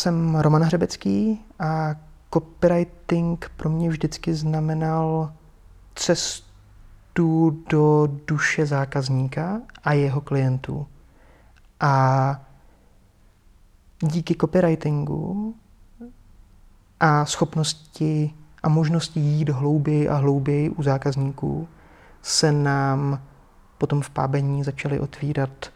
Jsem Roman Hřebecký a copywriting pro mě vždycky znamenal cestu do duše zákazníka a jeho klientů. A díky copywritingu a schopnosti a možnosti jít hlouběji a hlouběji u zákazníků se nám potom v pábení začaly otvírat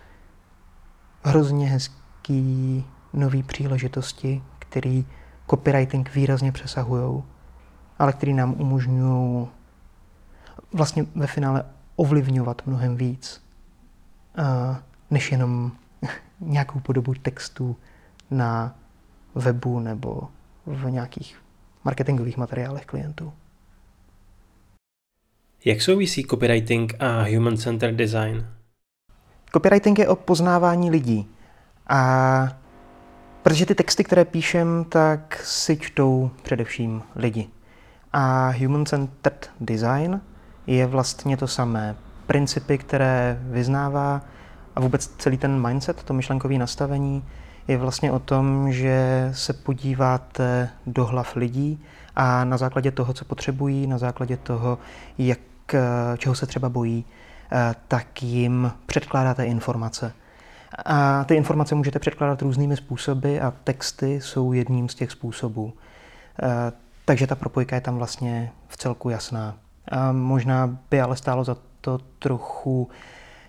hrozně hezký nový příležitosti, který copywriting výrazně přesahují, ale který nám umožňují vlastně ve finále ovlivňovat mnohem víc, než jenom nějakou podobu textu na webu nebo v nějakých marketingových materiálech klientů. Jak souvisí copywriting a human-centered design? Copywriting je o poznávání lidí. A protože ty texty, které píšem, tak si čtou především lidi. A human-centered design je vlastně to samé. Principy, které vyznává a vůbec celý ten mindset, to myšlenkové nastavení, je vlastně o tom, že se podíváte do hlav lidí a na základě toho, co potřebují, na základě toho, jak, čeho se třeba bojí, eh, tak jim předkládáte informace. A ty informace můžete předkládat různými způsoby a texty jsou jedním z těch způsobů. Eh, takže ta propojka je tam vlastně v celku jasná. A možná by ale stálo za to trochu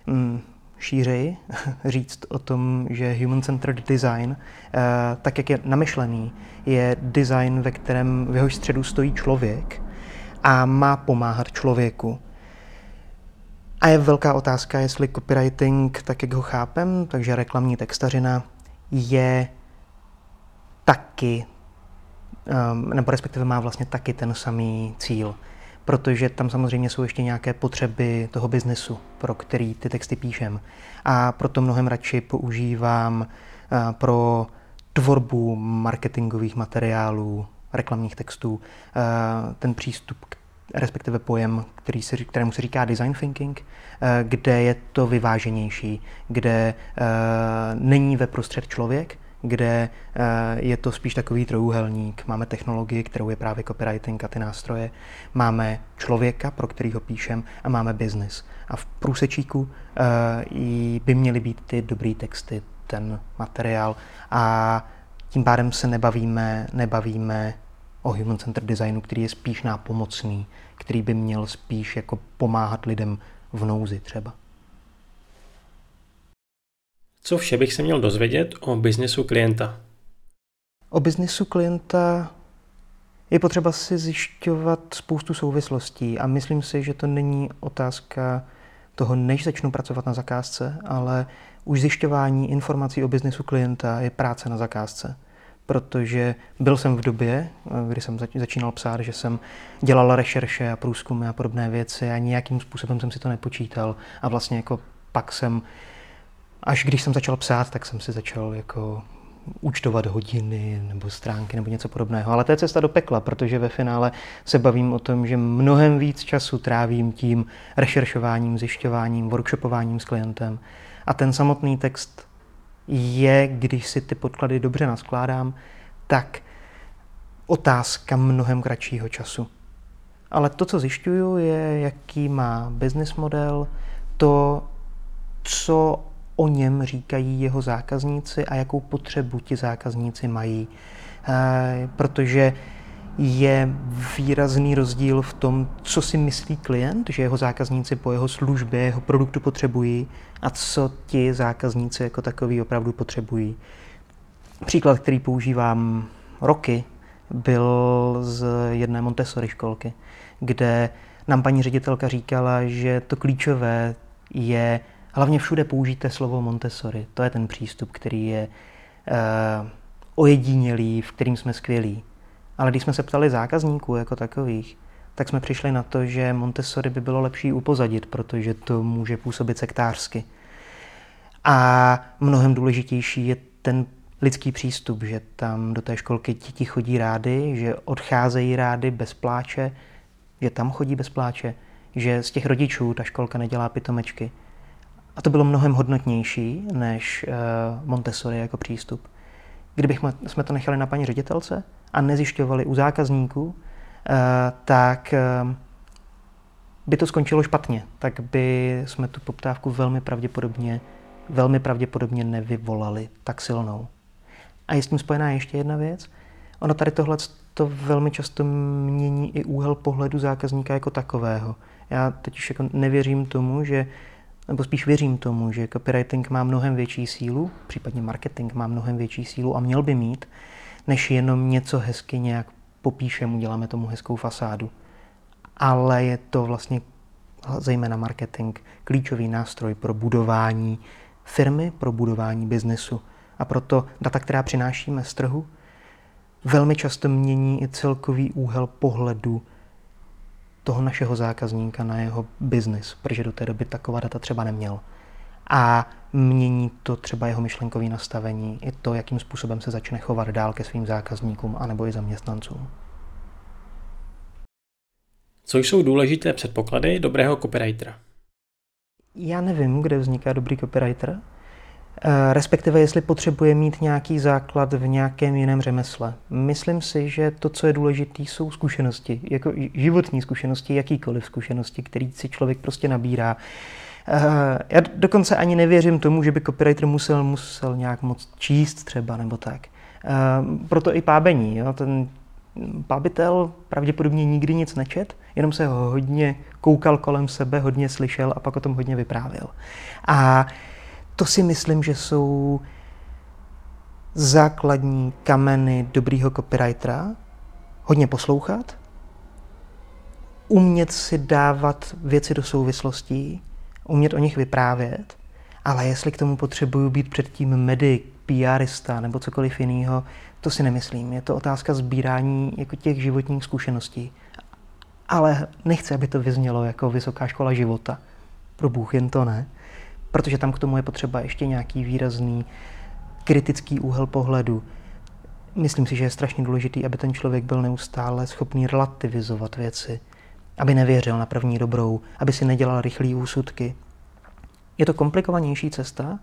mm, šířej říct o tom, že human-centered design, eh, tak jak je namyšlený, je design, ve kterém v jeho středu stojí člověk a má pomáhat člověku. A je velká otázka, jestli copywriting, tak jak ho chápem, takže reklamní textařina, je taky, ehm, nebo respektive má vlastně taky ten samý cíl protože tam samozřejmě jsou ještě nějaké potřeby toho biznesu, pro který ty texty píšem. A proto mnohem radši používám eh, pro tvorbu marketingových materiálů, reklamních textů, eh, ten přístup, respektive pojem, který se, kterému se říká design thinking, eh, kde je to vyváženější, kde není ve prostřed člověk, kde eh, je to spíš takový trojuhelník. Máme technologii, kterou je právě copywriting a ty nástroje. Máme člověka, pro kterýho píšem a máme business. A v průsečíku eh, by měly být ty dobrý texty, ten materiál a tím pádem se nebavíme, nebavíme o human center designu, který je spíš nápomocný, který by měl spíš jako pomáhat lidem v nouzi třeba. Co vše bych se měl dozvědět o biznesu klienta? O biznesu klienta je potřeba si zjišťovat spoustu souvislostí a myslím si, že to není otázka toho, než začnu pracovat na zakázce, ale už zjišťování informací o biznesu klienta je práce na zakázce. Protože byl jsem v době, kdy jsem začínal psát, že jsem dělal rešerše a průzkumy a podobné věci a nějakým způsobem jsem si to nepočítal a vlastně jako pak jsem Až když jsem začal psát, tak jsem si začal jako účtovat hodiny nebo stránky nebo něco podobného. Ale to je cesta do pekla, protože ve finále se bavím o tom, že mnohem víc času trávím tím rešeršováním, zjišťováním, workshopováním s klientem. A ten samotný text je, když si ty podklady dobře naskládám, tak otázka mnohem kratšího času. Ale to, co zjišťuju, je, jaký má business model, to, co o něm říkají jeho zákazníci a jakou potřebu ti zákazníci mají. Eh, protože je výrazný rozdíl v tom, co si myslí klient, že jeho zákazníci po jeho službě, jeho produktu potřebují a co ti zákazníci jako takový opravdu potřebují. Příklad, který používám roky, byl z jedné Montessori školky, kde nám paní ředitelka říkala, že to klíčové je Hlavně všude použijte slovo Montessori. To je ten přístup, který je uh, ojedinělý, v kterým jsme skvělí. Ale když jsme se ptali zákazníků jako takových, tak jsme přišli na to, že Montessori by bylo lepší upozadit, protože to může působit sektářsky. A mnohem důležitější je ten lidský přístup, že tam do té školky děti chodí rády, že odcházejí rády bez pláče, že tam chodí bez pláče, že z těch rodičů ta školka nedělá pitomečky. A to bylo mnohem hodnotnější než uh, Montessori jako přístup. kdybychom jsme to nechali na paní ředitelce a nezjišťovali u zákazníků, eh, tak eh, by to skončilo špatně. Tak by jsme tu poptávku velmi pravděpodobně, velmi pravděpodobně nevyvolali tak silnou. A je s tím spojená ještě jedna věc. Ono tady tohle to velmi často mění i úhel pohledu zákazníka jako takového. Já totiž jako nevěřím tomu, že nebo spíš věřím tomu, že copywriting má mnohem větší sílu, případně marketing má mnohem větší sílu a měl by mít, než jenom něco hezky nějak popíšem, uděláme tomu hezkou fasádu. Ale je to vlastně zejména marketing klíčový nástroj pro budování firmy, pro budování biznesu. A proto data, která přinášíme z trhu, velmi často mění i celkový úhel pohledu toho našeho zákazníka na jeho biznis, protože do té doby taková data třeba neměl. A mění to třeba jeho myšlenkový nastavení, i to, jakým způsobem se začne chovat dál ke svým zákazníkům anebo i zaměstnancům. Co jsou důležité předpoklady dobrého copywritera? Já nevím, kde vzniká dobrý copywriter, Eh, respektive jestli potřebuje mít nějaký základ v nějakém jiném řemesle. Myslím si, že to, co je důležité, jsou zkušenosti, jako životní zkušenosti, jakýkoliv zkušenosti, který si člověk prostě nabírá. Eh, já dokonce ani nevěřím tomu, že by copywriter musel, musel nějak moc číst třeba nebo tak. Eh, proto i pábení. Jo? Ten pábitel pravděpodobně nikdy nic nečet, jenom se ho hodně koukal kolem sebe, hodně slyšel a pak o tom hodně vyprávěl. A to si myslím, že jsou základní kameny dobrýho copywritera. Hodně poslouchat, umět si dávat věci do souvislostí, umět o nich vyprávět, ale jestli k tomu potřebuju být předtím medic, PRista nebo cokoliv jiného, to si nemyslím. Je to otázka sbírání jako těch životních zkušeností. Ale nechci, aby to vyznělo jako vysoká škola života. Pro Bůh jen to ne protože tam k tomu je potřeba ještě nějaký výrazný kritický úhel pohledu. Myslím si, že je strašně důležitý, aby ten člověk byl neustále schopný relativizovat věci, aby nevěřil na první dobrou, aby si nedělal rychlé úsudky. Je to komplikovanější cesta,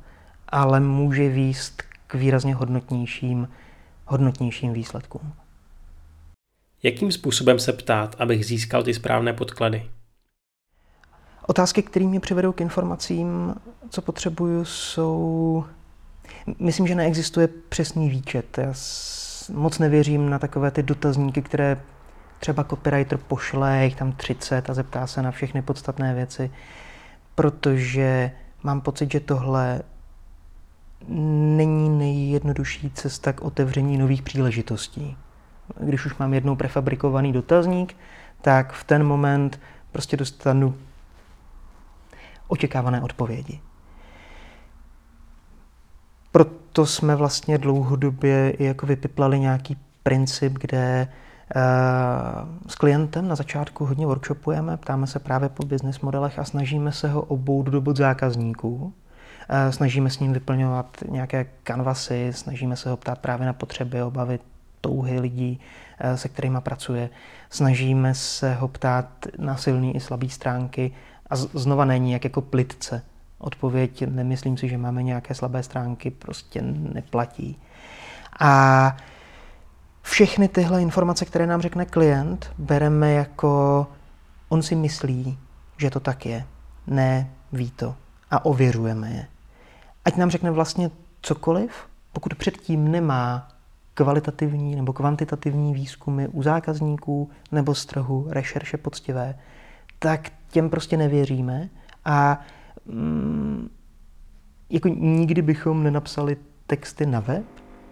ale může výst k výrazně hodnotnějším, hodnotnějším výsledkům. Jakým způsobem se ptát, abych získal ty správné podklady? Otázky, které mě přivedou k informacím, co potřebuju, jsou... Myslím, že neexistuje přesný výčet. Já moc nevěřím na takové ty dotazníky, které třeba copywriter pošle, jich tam 30 a zeptá se na všechny podstatné věci, protože mám pocit, že tohle není nejjednodušší cesta k otevření nových příležitostí. Když už mám jednou prefabrikovaný dotazník, tak v ten moment prostě dostanu očekávané odpovědi. Proto jsme vlastně dlouhodobě jako vypiplali nějaký princip, kde s klientem na začátku hodně workshopujeme, ptáme se právě po business modelech a snažíme se ho obout do bod zákazníků. Uh, snažíme s ním vyplňovat nějaké kanvasy, snažíme se ho ptát právě na potřeby, obavy, touhy lidí, uh, se kterými pracuje. Snažíme se ho ptát na silné i slabé stránky a znova není jak jako plitce. Odpověď, nemyslím si, že máme nějaké slabé stránky, prostě neplatí. A všechny tyhle informace, které nám řekne klient, bereme jako on si myslí, že to tak je. Ne, ví to. A ověřujeme je. Ať nám řekne vlastně cokoliv, pokud předtím nemá kvalitativní nebo kvantitativní výzkumy u zákazníků nebo z trhu, rešerše poctivé, tak těm prostě nevěříme a mm, jako nikdy bychom nenapsali texty na web,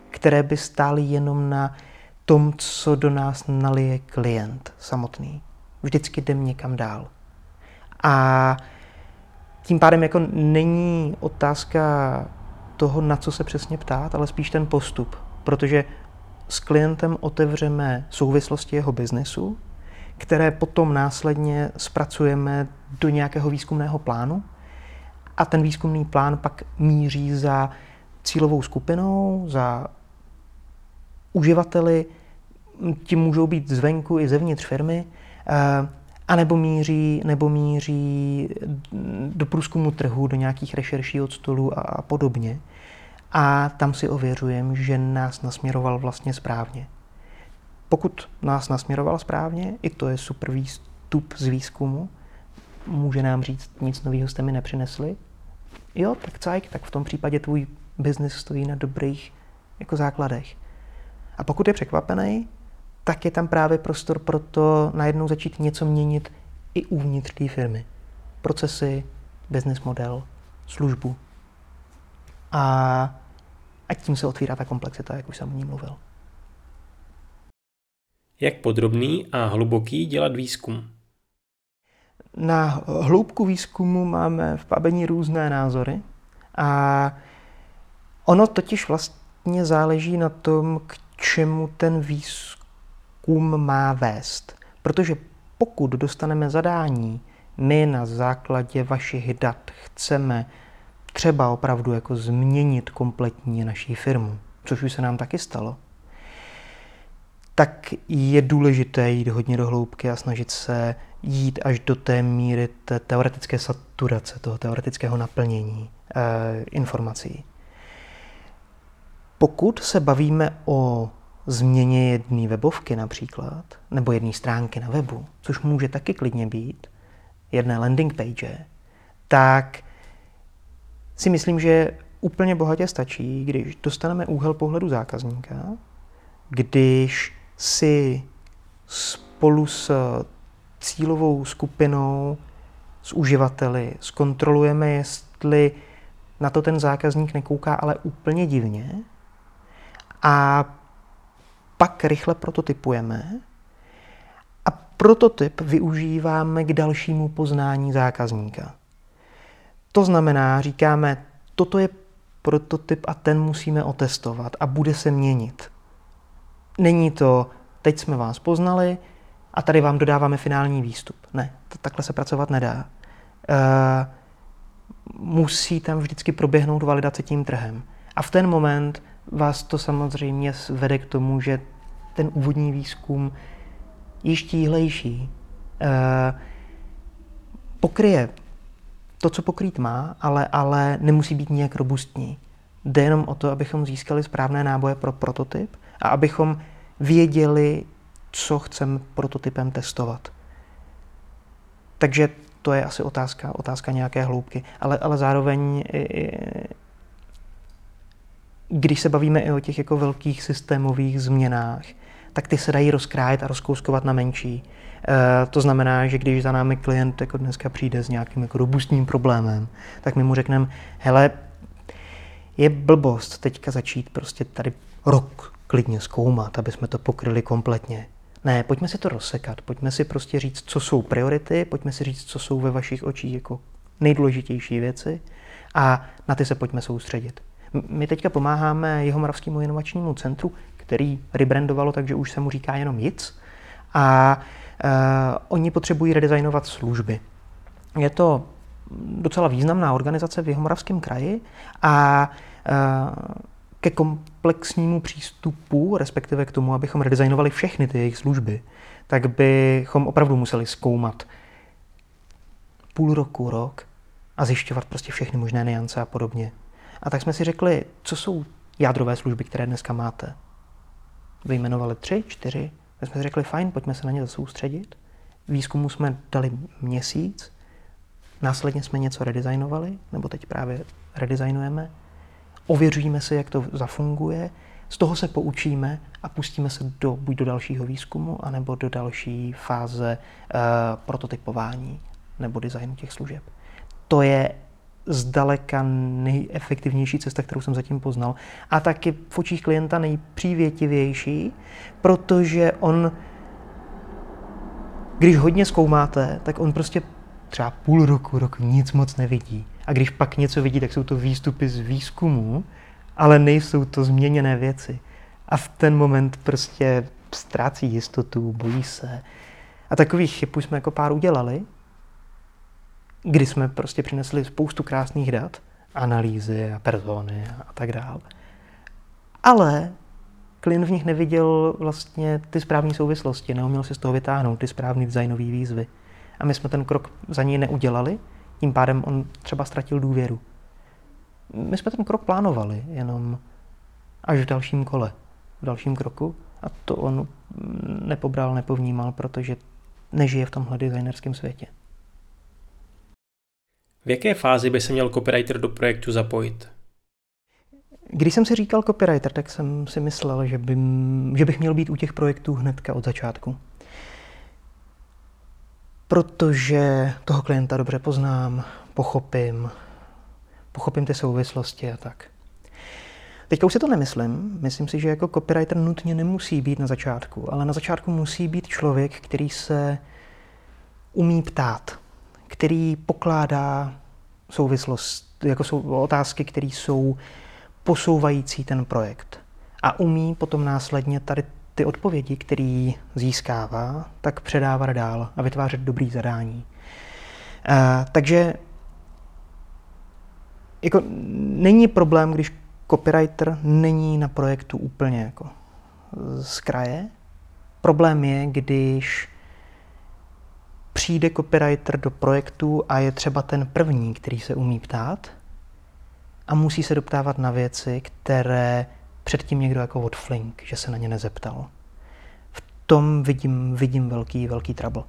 které by stály jenom na tom, co do nás nalije klient samotný. Vždycky jdem někam dál. A tím pádem jako není otázka toho, na co se přesně ptát, ale spíš ten postup. Protože s klientem otevřeme souvislosti jeho biznesu, které potom následně zpracujeme do nějakého výzkumného plánu a ten výzkumný plán pak míří za cílovou skupinou, za uživateli, tím můžou být zvenku i zevnitř firmy, eh, a nebo míří, nebo míří do průzkumu trhu, do nějakých rešerší od stolu a, a podobně. a tam si ověřujeme, že nás nasměroval vlastně správně. Pokud nás nasměroval správně, i to je super výstup z výzkumu, může nám říct, nic nového jste mi nepřinesli, jo, tak cajk, tak v tom případě tvůj biznis stojí na dobrých jako základech. A pokud je překvapený, tak je tam právě prostor pro to najednou začít něco měnit i uvnitř té firmy. Procesy, business model, službu. A, a tím se otvírá ta komplexita, jak už jsem o ní mluvil. Jak podrobný a hluboký dělat výzkum? Na hloubku výzkumu máme v Pabení různé názory a ono totiž vlastně záleží na tom, k čemu ten výzkum má vést. Protože pokud dostaneme zadání, my na základě vašich dat chceme třeba opravdu jako změnit kompletně naší firmu, což už se nám taky stalo, tak je důležité jít hodně do hloubky a snažit se jít až do té míry té teoretické saturace, toho teoretického naplnění e, informací. Pokud se bavíme o změně jedné webovky například, nebo jedné stránky na webu, což může taky klidně být, jedné landing page, tak si myslím, že úplně bohatě stačí, když dostaneme úhel pohledu zákazníka, když si spolu s cílovou skupinou, s uživateli zkontrolujeme, jestli na to ten zákazník nekouká ale úplně divně a pak rychle prototypujeme a prototyp využíváme k dalšímu poznání zákazníka. To znamená, říkáme, toto je prototyp a ten musíme otestovat a bude se měnit. Není to, teď jsme vás poznali a tady vám dodáváme finální výstup. Ne, to takhle se pracovat nedá. E, musí tam vždycky proběhnout validace tím trhem. A v ten moment vás to samozřejmě vede k tomu, že ten úvodní výzkum je štíhlejší. E, pokryje to, co pokrýt má, ale, ale nemusí být nějak robustní. Jde jenom o to, abychom získali správné náboje pro prototyp a abychom věděli, co chceme prototypem testovat. Takže to je asi otázka, otázka nějaké hloubky. Ale, ale zároveň, když se bavíme i o těch jako velkých systémových změnách, tak ty se dají rozkrájet a rozkouskovat na menší. E, to znamená, že když za námi klient jako dneska přijde s nějakým jako robustním problémem, tak my mu řekneme, hele, je blbost teďka začít prostě tady rok klidně zkoumat, aby jsme to pokryli kompletně. Ne, pojďme si to rozsekat, pojďme si prostě říct, co jsou priority, pojďme si říct, co jsou ve vašich očích jako nejdůležitější věci a na ty se pojďme soustředit. My teďka pomáháme Jihomoravskému inovačnímu centru, který rebrandovalo, takže už se mu říká jenom JIC a uh, oni potřebují redesignovat služby. Je to docela významná organizace v Jihomoravském kraji a uh, ke komplexnímu přístupu, respektive k tomu, abychom redesignovali všechny ty jejich služby, tak bychom opravdu museli zkoumat půl roku, rok a zjišťovat prostě všechny možné niance a podobně. A tak jsme si řekli, co jsou jádrové služby, které dneska máte. Vyjmenovali tři, čtyři. Tak jsme si řekli, fajn, pojďme se na ně soustředit. Výzkumu jsme dali měsíc, následně jsme něco redesignovali, nebo teď právě redesignujeme ověříme si, jak to zafunguje, z toho se poučíme a pustíme se do, buď do dalšího výzkumu, anebo do další fáze uh, prototypování nebo designu těch služeb. To je zdaleka nejefektivnější cesta, kterou jsem zatím poznal. A taky v očích klienta nejpřívětivější, protože on, když hodně zkoumáte, tak on prostě třeba půl roku, rok nic moc nevidí. A když pak něco vidí, tak jsou to výstupy z výzkumu, ale nejsou to změněné věci. A v ten moment prostě ztrácí jistotu, bojí se. A takových chyb už jsme jako pár udělali, kdy jsme prostě přinesli spoustu krásných dat, analýzy a persony a tak dále. Ale klient v nich neviděl vlastně ty správné souvislosti, neuměl si z toho vytáhnout ty správné designové výzvy. A my jsme ten krok za něj neudělali, tím pádem on třeba ztratil důvěru. My jsme ten krok plánovali, jenom až v dalším kole, v dalším kroku. A to on nepobral, nepovnímal, protože nežije v tomhle designerském světě. V jaké fázi by se měl copywriter do projektu zapojit? Když jsem si říkal copywriter, tak jsem si myslel, že, by, že bych měl být u těch projektů hnedka od začátku. Protože toho klienta dobře poznám, pochopím, pochopím ty souvislosti a tak. Teďka už si to nemyslím. Myslím si, že jako copywriter nutně nemusí být na začátku, ale na začátku musí být člověk, který se umí ptát, který pokládá souvislost, jako jsou otázky, které jsou posouvající ten projekt. A umí potom následně tady ty odpovědi, které získává, tak předávat dál a vytvářet dobrý zadání. Uh, takže jako není problém, když copywriter není na projektu úplně jako z kraje. Problém je, když přijde copywriter do projektu a je třeba ten první, který se umí ptát a musí se doptávat na věci, které předtím někdo jako odflink, že se na ně nezeptal. V tom vidím, vidím velký, velký trouble.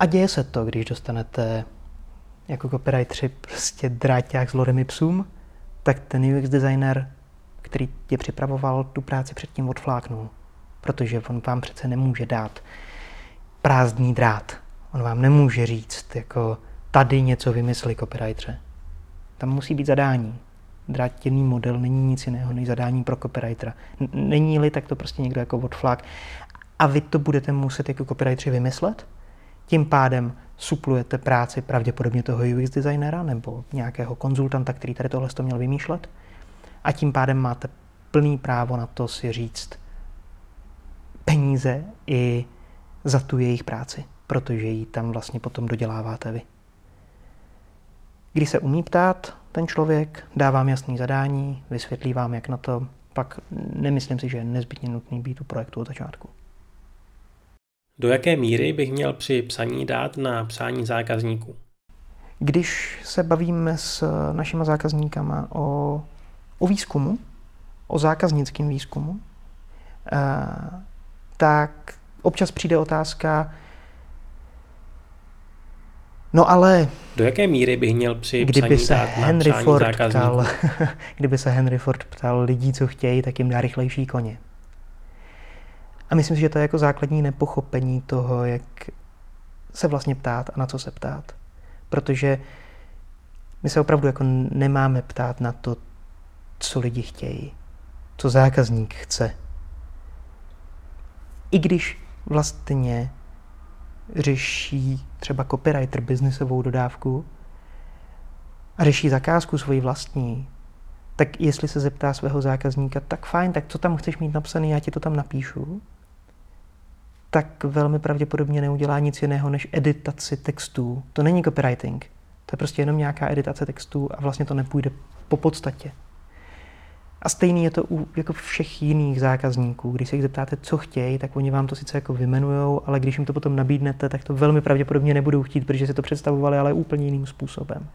A děje se to, když dostanete jako copywriteri prostě dráťák s loremi psům, tak ten UX designer, který tě připravoval, tu práci předtím odfláknul. Protože on vám přece nemůže dát prázdný drát. On vám nemůže říct, jako tady něco vymyslí copywriteri. Tam musí být zadání. Drátěný model není nic jiného než zadání pro copywritera. Není-li, tak to prostě někdo jako odflák. A vy to budete muset jako copywriteri vymyslet. Tím pádem suplujete práci pravděpodobně toho UX designera nebo nějakého konzultanta, který tady tohle to měl vymýšlet. A tím pádem máte plný právo na to si říct peníze i za tu jejich práci, protože ji tam vlastně potom doděláváte vy. Když se umí ptát ten člověk, dá vám jasný zadání, vysvětlí vám, jak na to, pak nemyslím si, že je nezbytně nutný být u projektu od začátku. Do jaké míry bych měl při psaní dát na psání zákazníků? Když se bavíme s našimi zákazníkama o, o výzkumu, o zákaznickém výzkumu, eh, tak občas přijde otázka, no ale... Do jaké míry bych měl při kdyby psaní se dát Henry Ford zákazníků? ptal, Kdyby se Henry Ford ptal lidí, co chtějí, tak jim dá rychlejší koně. A myslím si, že to je jako základní nepochopení toho, jak se vlastně ptát a na co se ptát. Protože my se opravdu jako nemáme ptát na to, co lidi chtějí, co zákazník chce. I když vlastně řeší třeba copywriter biznisovou dodávku a řeší zakázku svoji vlastní, tak jestli se zeptá svého zákazníka, tak fajn, tak co tam chceš mít napsaný, já ti to tam napíšu, tak velmi pravděpodobně neudělá nic jiného než editaci textů. To není copywriting. To je prostě jenom nějaká editace textů a vlastně to nepůjde po podstatě. A stejný je to u jako všech jiných zákazníků. Když se jich zeptáte, co chtějí, tak oni vám to sice jako vymenujou, ale když jim to potom nabídnete, tak to velmi pravděpodobně nebudou chtít, protože si to představovali, ale úplně jiným způsobem.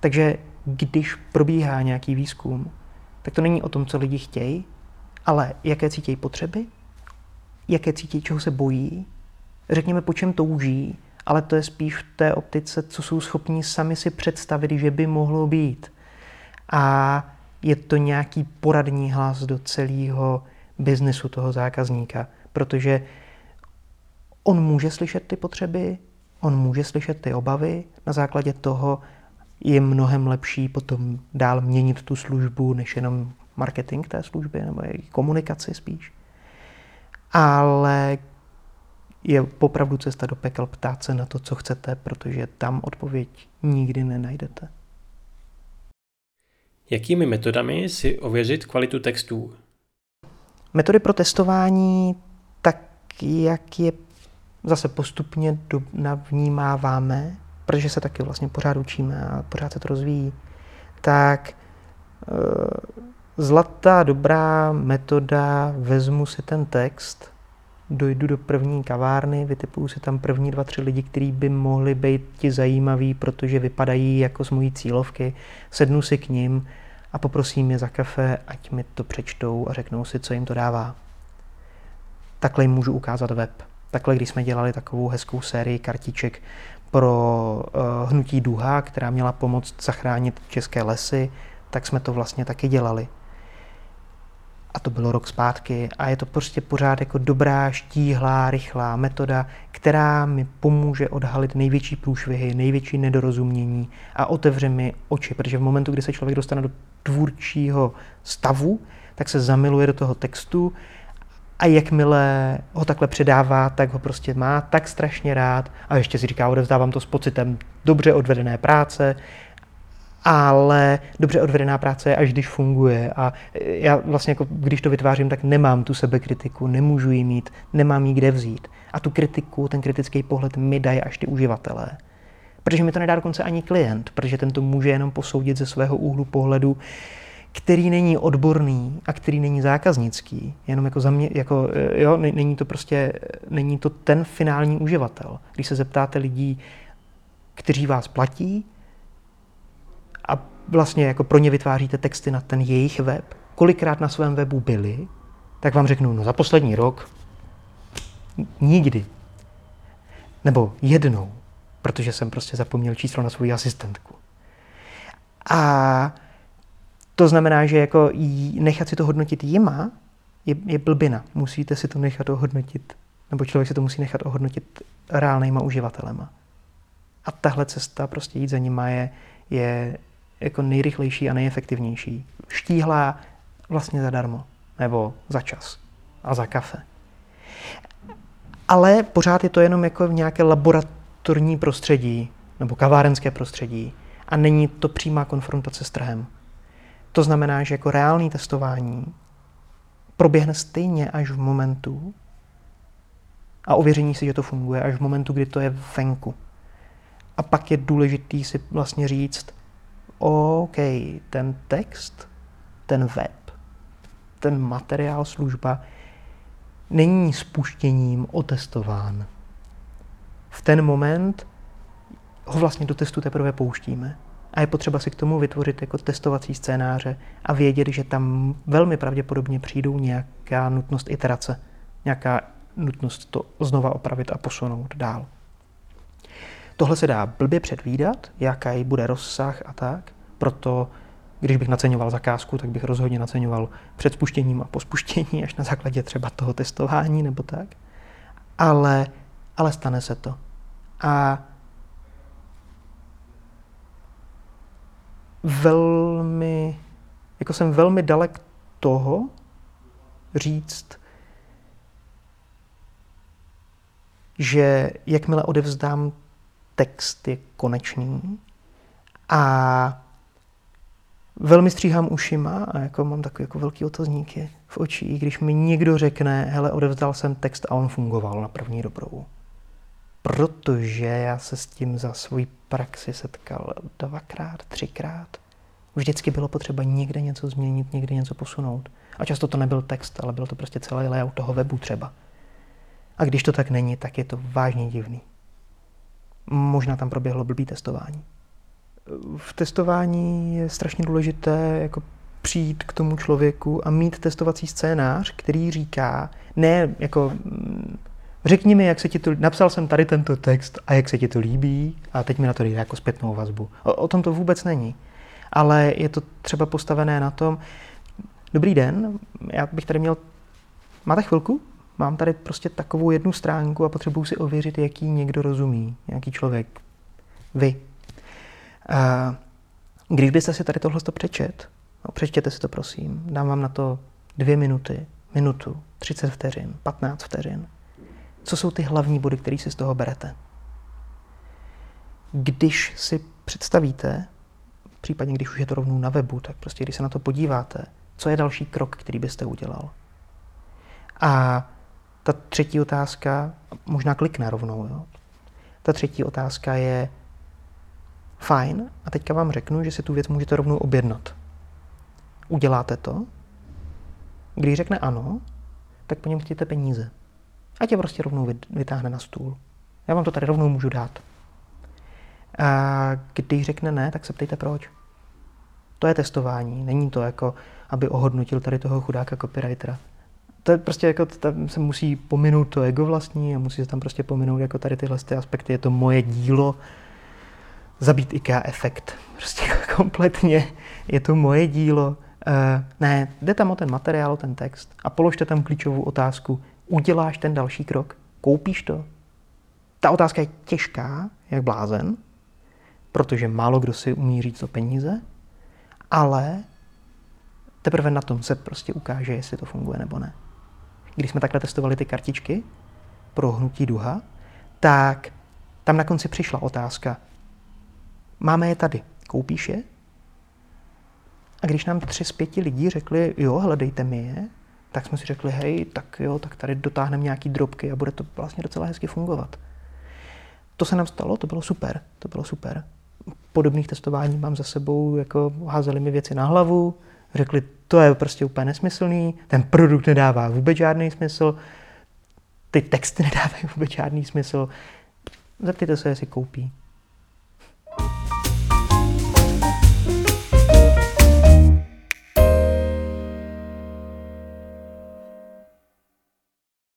Takže když probíhá nějaký výzkum, tak to není o tom, co lidi chtějí, ale jaké cítějí potřeby, jaké cítí, čeho se bojí, řekněme, po čem touží, ale to je spíš v té optice, co jsou schopní sami si představit, že by mohlo být. A je to nějaký poradní hlas do celého biznesu toho zákazníka, protože on může slyšet ty potřeby, on může slyšet ty obavy, na základě toho je mnohem lepší potom dál měnit tu službu, než jenom marketing té služby, nebo komunikaci spíš. Ale je popravdu cesta do pekel ptát se na to, co chcete, protože tam odpověď nikdy nenajdete. Jakými metodami si ověřit kvalitu textů? Metody pro testování, tak jak je zase postupně do, navnímáváme, protože se taky vlastně pořád učíme a pořád se to rozvíjí, tak e, zlatá, dobrá metoda, vezmu si ten text dojdu do první kavárny, vytipuju si tam první dva, tři lidi, kteří by mohli být ti zajímaví, protože vypadají jako z mojí cílovky, sednu si k ním a poprosím je za kafe, ať mi to přečtou a řeknou si, co jim to dává. Takhle jim můžu ukázat web. Takhle, když jsme dělali takovou hezkou sérii kartiček pro uh, hnutí Duha, která měla pomoct zachránit české lesy, tak jsme to vlastně taky dělali. A to bylo rok zpátky. A je to prostě pořád jako dobrá, štíhlá, rychlá metoda, která mi pomůže odhalit největší průšvihy, největší nedorozumění a otevře mi oči, protože v momentu, kdy se člověk dostane do tvůrčího stavu, tak se zamiluje do toho textu a jakmile ho takhle předává, tak ho prostě má tak strašně rád a ještě si říká, odevzdávám to s pocitem dobře odvedené práce, ale dobře odvedená práce je, až když funguje. A já vlastně, jako, když to vytvářím, tak nemám tu sebekritiku, nemůžu ji mít, nemám ji kde vzít. A tu kritiku, ten kritický pohled mi dají až ty uživatelé. Protože mi to nedá dokonce ani klient, protože ten to může jenom posoudit ze svého úhlu pohledu, který není odborný a který není zákaznický, jenom jako, za mě, jako jo, není to prostě, není to ten finální uživatel. Když se zeptáte lidí, kteří vás platí, a vlastně jako pro ně vytváříte texty na ten jejich web, kolikrát na svém webu byli, tak vám řeknu, no za poslední rok nikdy. Nebo jednou, protože jsem prostě zapomněl číslo na svou asistentku. A to znamená, že jako nechat si to hodnotit jima je, je blbina. Musíte si to nechat ohodnotit, nebo člověk si to musí nechat ohodnotit reálnýma uživatelema. A tahle cesta, prostě jít za nima je, je jako nejrychlejší a nejefektivnější. Štíhlá vlastně zadarmo, nebo za čas a za kafe. Ale pořád je to jenom jako v nějaké laboratorní prostředí nebo kavárenské prostředí a není to přímá konfrontace s trhem. To znamená, že jako reálný testování proběhne stejně až v momentu a ověření si, že to funguje, až v momentu, kdy to je venku. A pak je důležitý si vlastně říct, OK, ten text, ten web, ten materiál, služba není spuštěním otestován. V ten moment ho vlastně do testu teprve pouštíme. A je potřeba si k tomu vytvořit jako testovací scénáře a vědět, že tam velmi pravděpodobně přijdou nějaká nutnost iterace, nějaká nutnost to znova opravit a posunout dál. Tohle se dá blbě předvídat, jaký bude rozsah a tak. Proto, když bych naceňoval zakázku, tak bych rozhodně naceňoval před spuštěním a po spuštění, až na základě třeba toho testování nebo tak. Ale, ale stane se to. A velmi, jako jsem velmi dalek toho říct, že jakmile odevzdám text je konečný a velmi stříhám ušima a jako mám takový jako velký otazníky v očích, když mi někdo řekne, hele, odevzdal jsem text a on fungoval na první dobrou. Protože já se s tím za svůj praxi setkal dvakrát, třikrát. Vždycky bylo potřeba někde něco změnit, někde něco posunout. A často to nebyl text, ale byl to prostě celý layout toho webu třeba. A když to tak není, tak je to vážně divný. Možná tam proběhlo blbý testování. V testování je strašně důležité jako přijít k tomu člověku a mít testovací scénář, který říká, ne jako mm, řekni mi, jak se ti to, napsal jsem tady tento text a jak se ti to líbí a teď mi na to jde jako zpětnou vazbu. O, o tom to vůbec není. Ale je to třeba postavené na tom, dobrý den, já bych tady měl, máte chvilku? Mám tady prostě takovou jednu stránku a potřebuji si ověřit, jaký někdo rozumí, nějaký člověk. Vy. A když byste si tady tohle přečet, no, přečtěte si to prosím, dám vám na to dvě minuty, minutu, 30 vteřin, 15 vteřin. Co jsou ty hlavní body, které si z toho berete? Když si představíte, případně když už je to rovnou na webu, tak prostě když se na to podíváte, co je další krok, který byste udělal? A ta třetí otázka, možná klikne rovnou, jo? Ta třetí otázka je, fajn, a teďka vám řeknu, že si tu věc můžete rovnou objednat. Uděláte to? Když řekne ano, tak po něm chtějte peníze. Ať je prostě rovnou vytáhne na stůl. Já vám to tady rovnou můžu dát. A když řekne ne, tak se ptejte proč. To je testování, není to jako, aby ohodnotil tady toho chudáka copywritera. To je prostě jako, tam se musí pominout to ego vlastní a musí se tam prostě pominout jako tady tyhle ty aspekty. Je to moje dílo, zabít IKEA efekt. Prostě kompletně je to moje dílo. Uh, ne, jde tam o ten materiál, o ten text a položte tam klíčovou otázku. Uděláš ten další krok? Koupíš to? Ta otázka je těžká, jak blázen, protože málo kdo si umí říct o peníze, ale teprve na tom se prostě ukáže, jestli to funguje nebo ne. Když jsme takhle testovali ty kartičky pro hnutí duha, tak tam na konci přišla otázka, máme je tady, koupíš je? A když nám tři z pěti lidí řekli, jo, hledejte mi je, tak jsme si řekli, hej, tak jo, tak tady dotáhneme nějaký drobky a bude to vlastně docela hezky fungovat. To se nám stalo, to bylo super, to bylo super. Podobných testování mám za sebou, jako házeli mi věci na hlavu, řekli, to je prostě úplně nesmyslný, ten produkt nedává vůbec žádný smysl, ty texty nedávají vůbec žádný smysl. Zeptejte se, jestli koupí.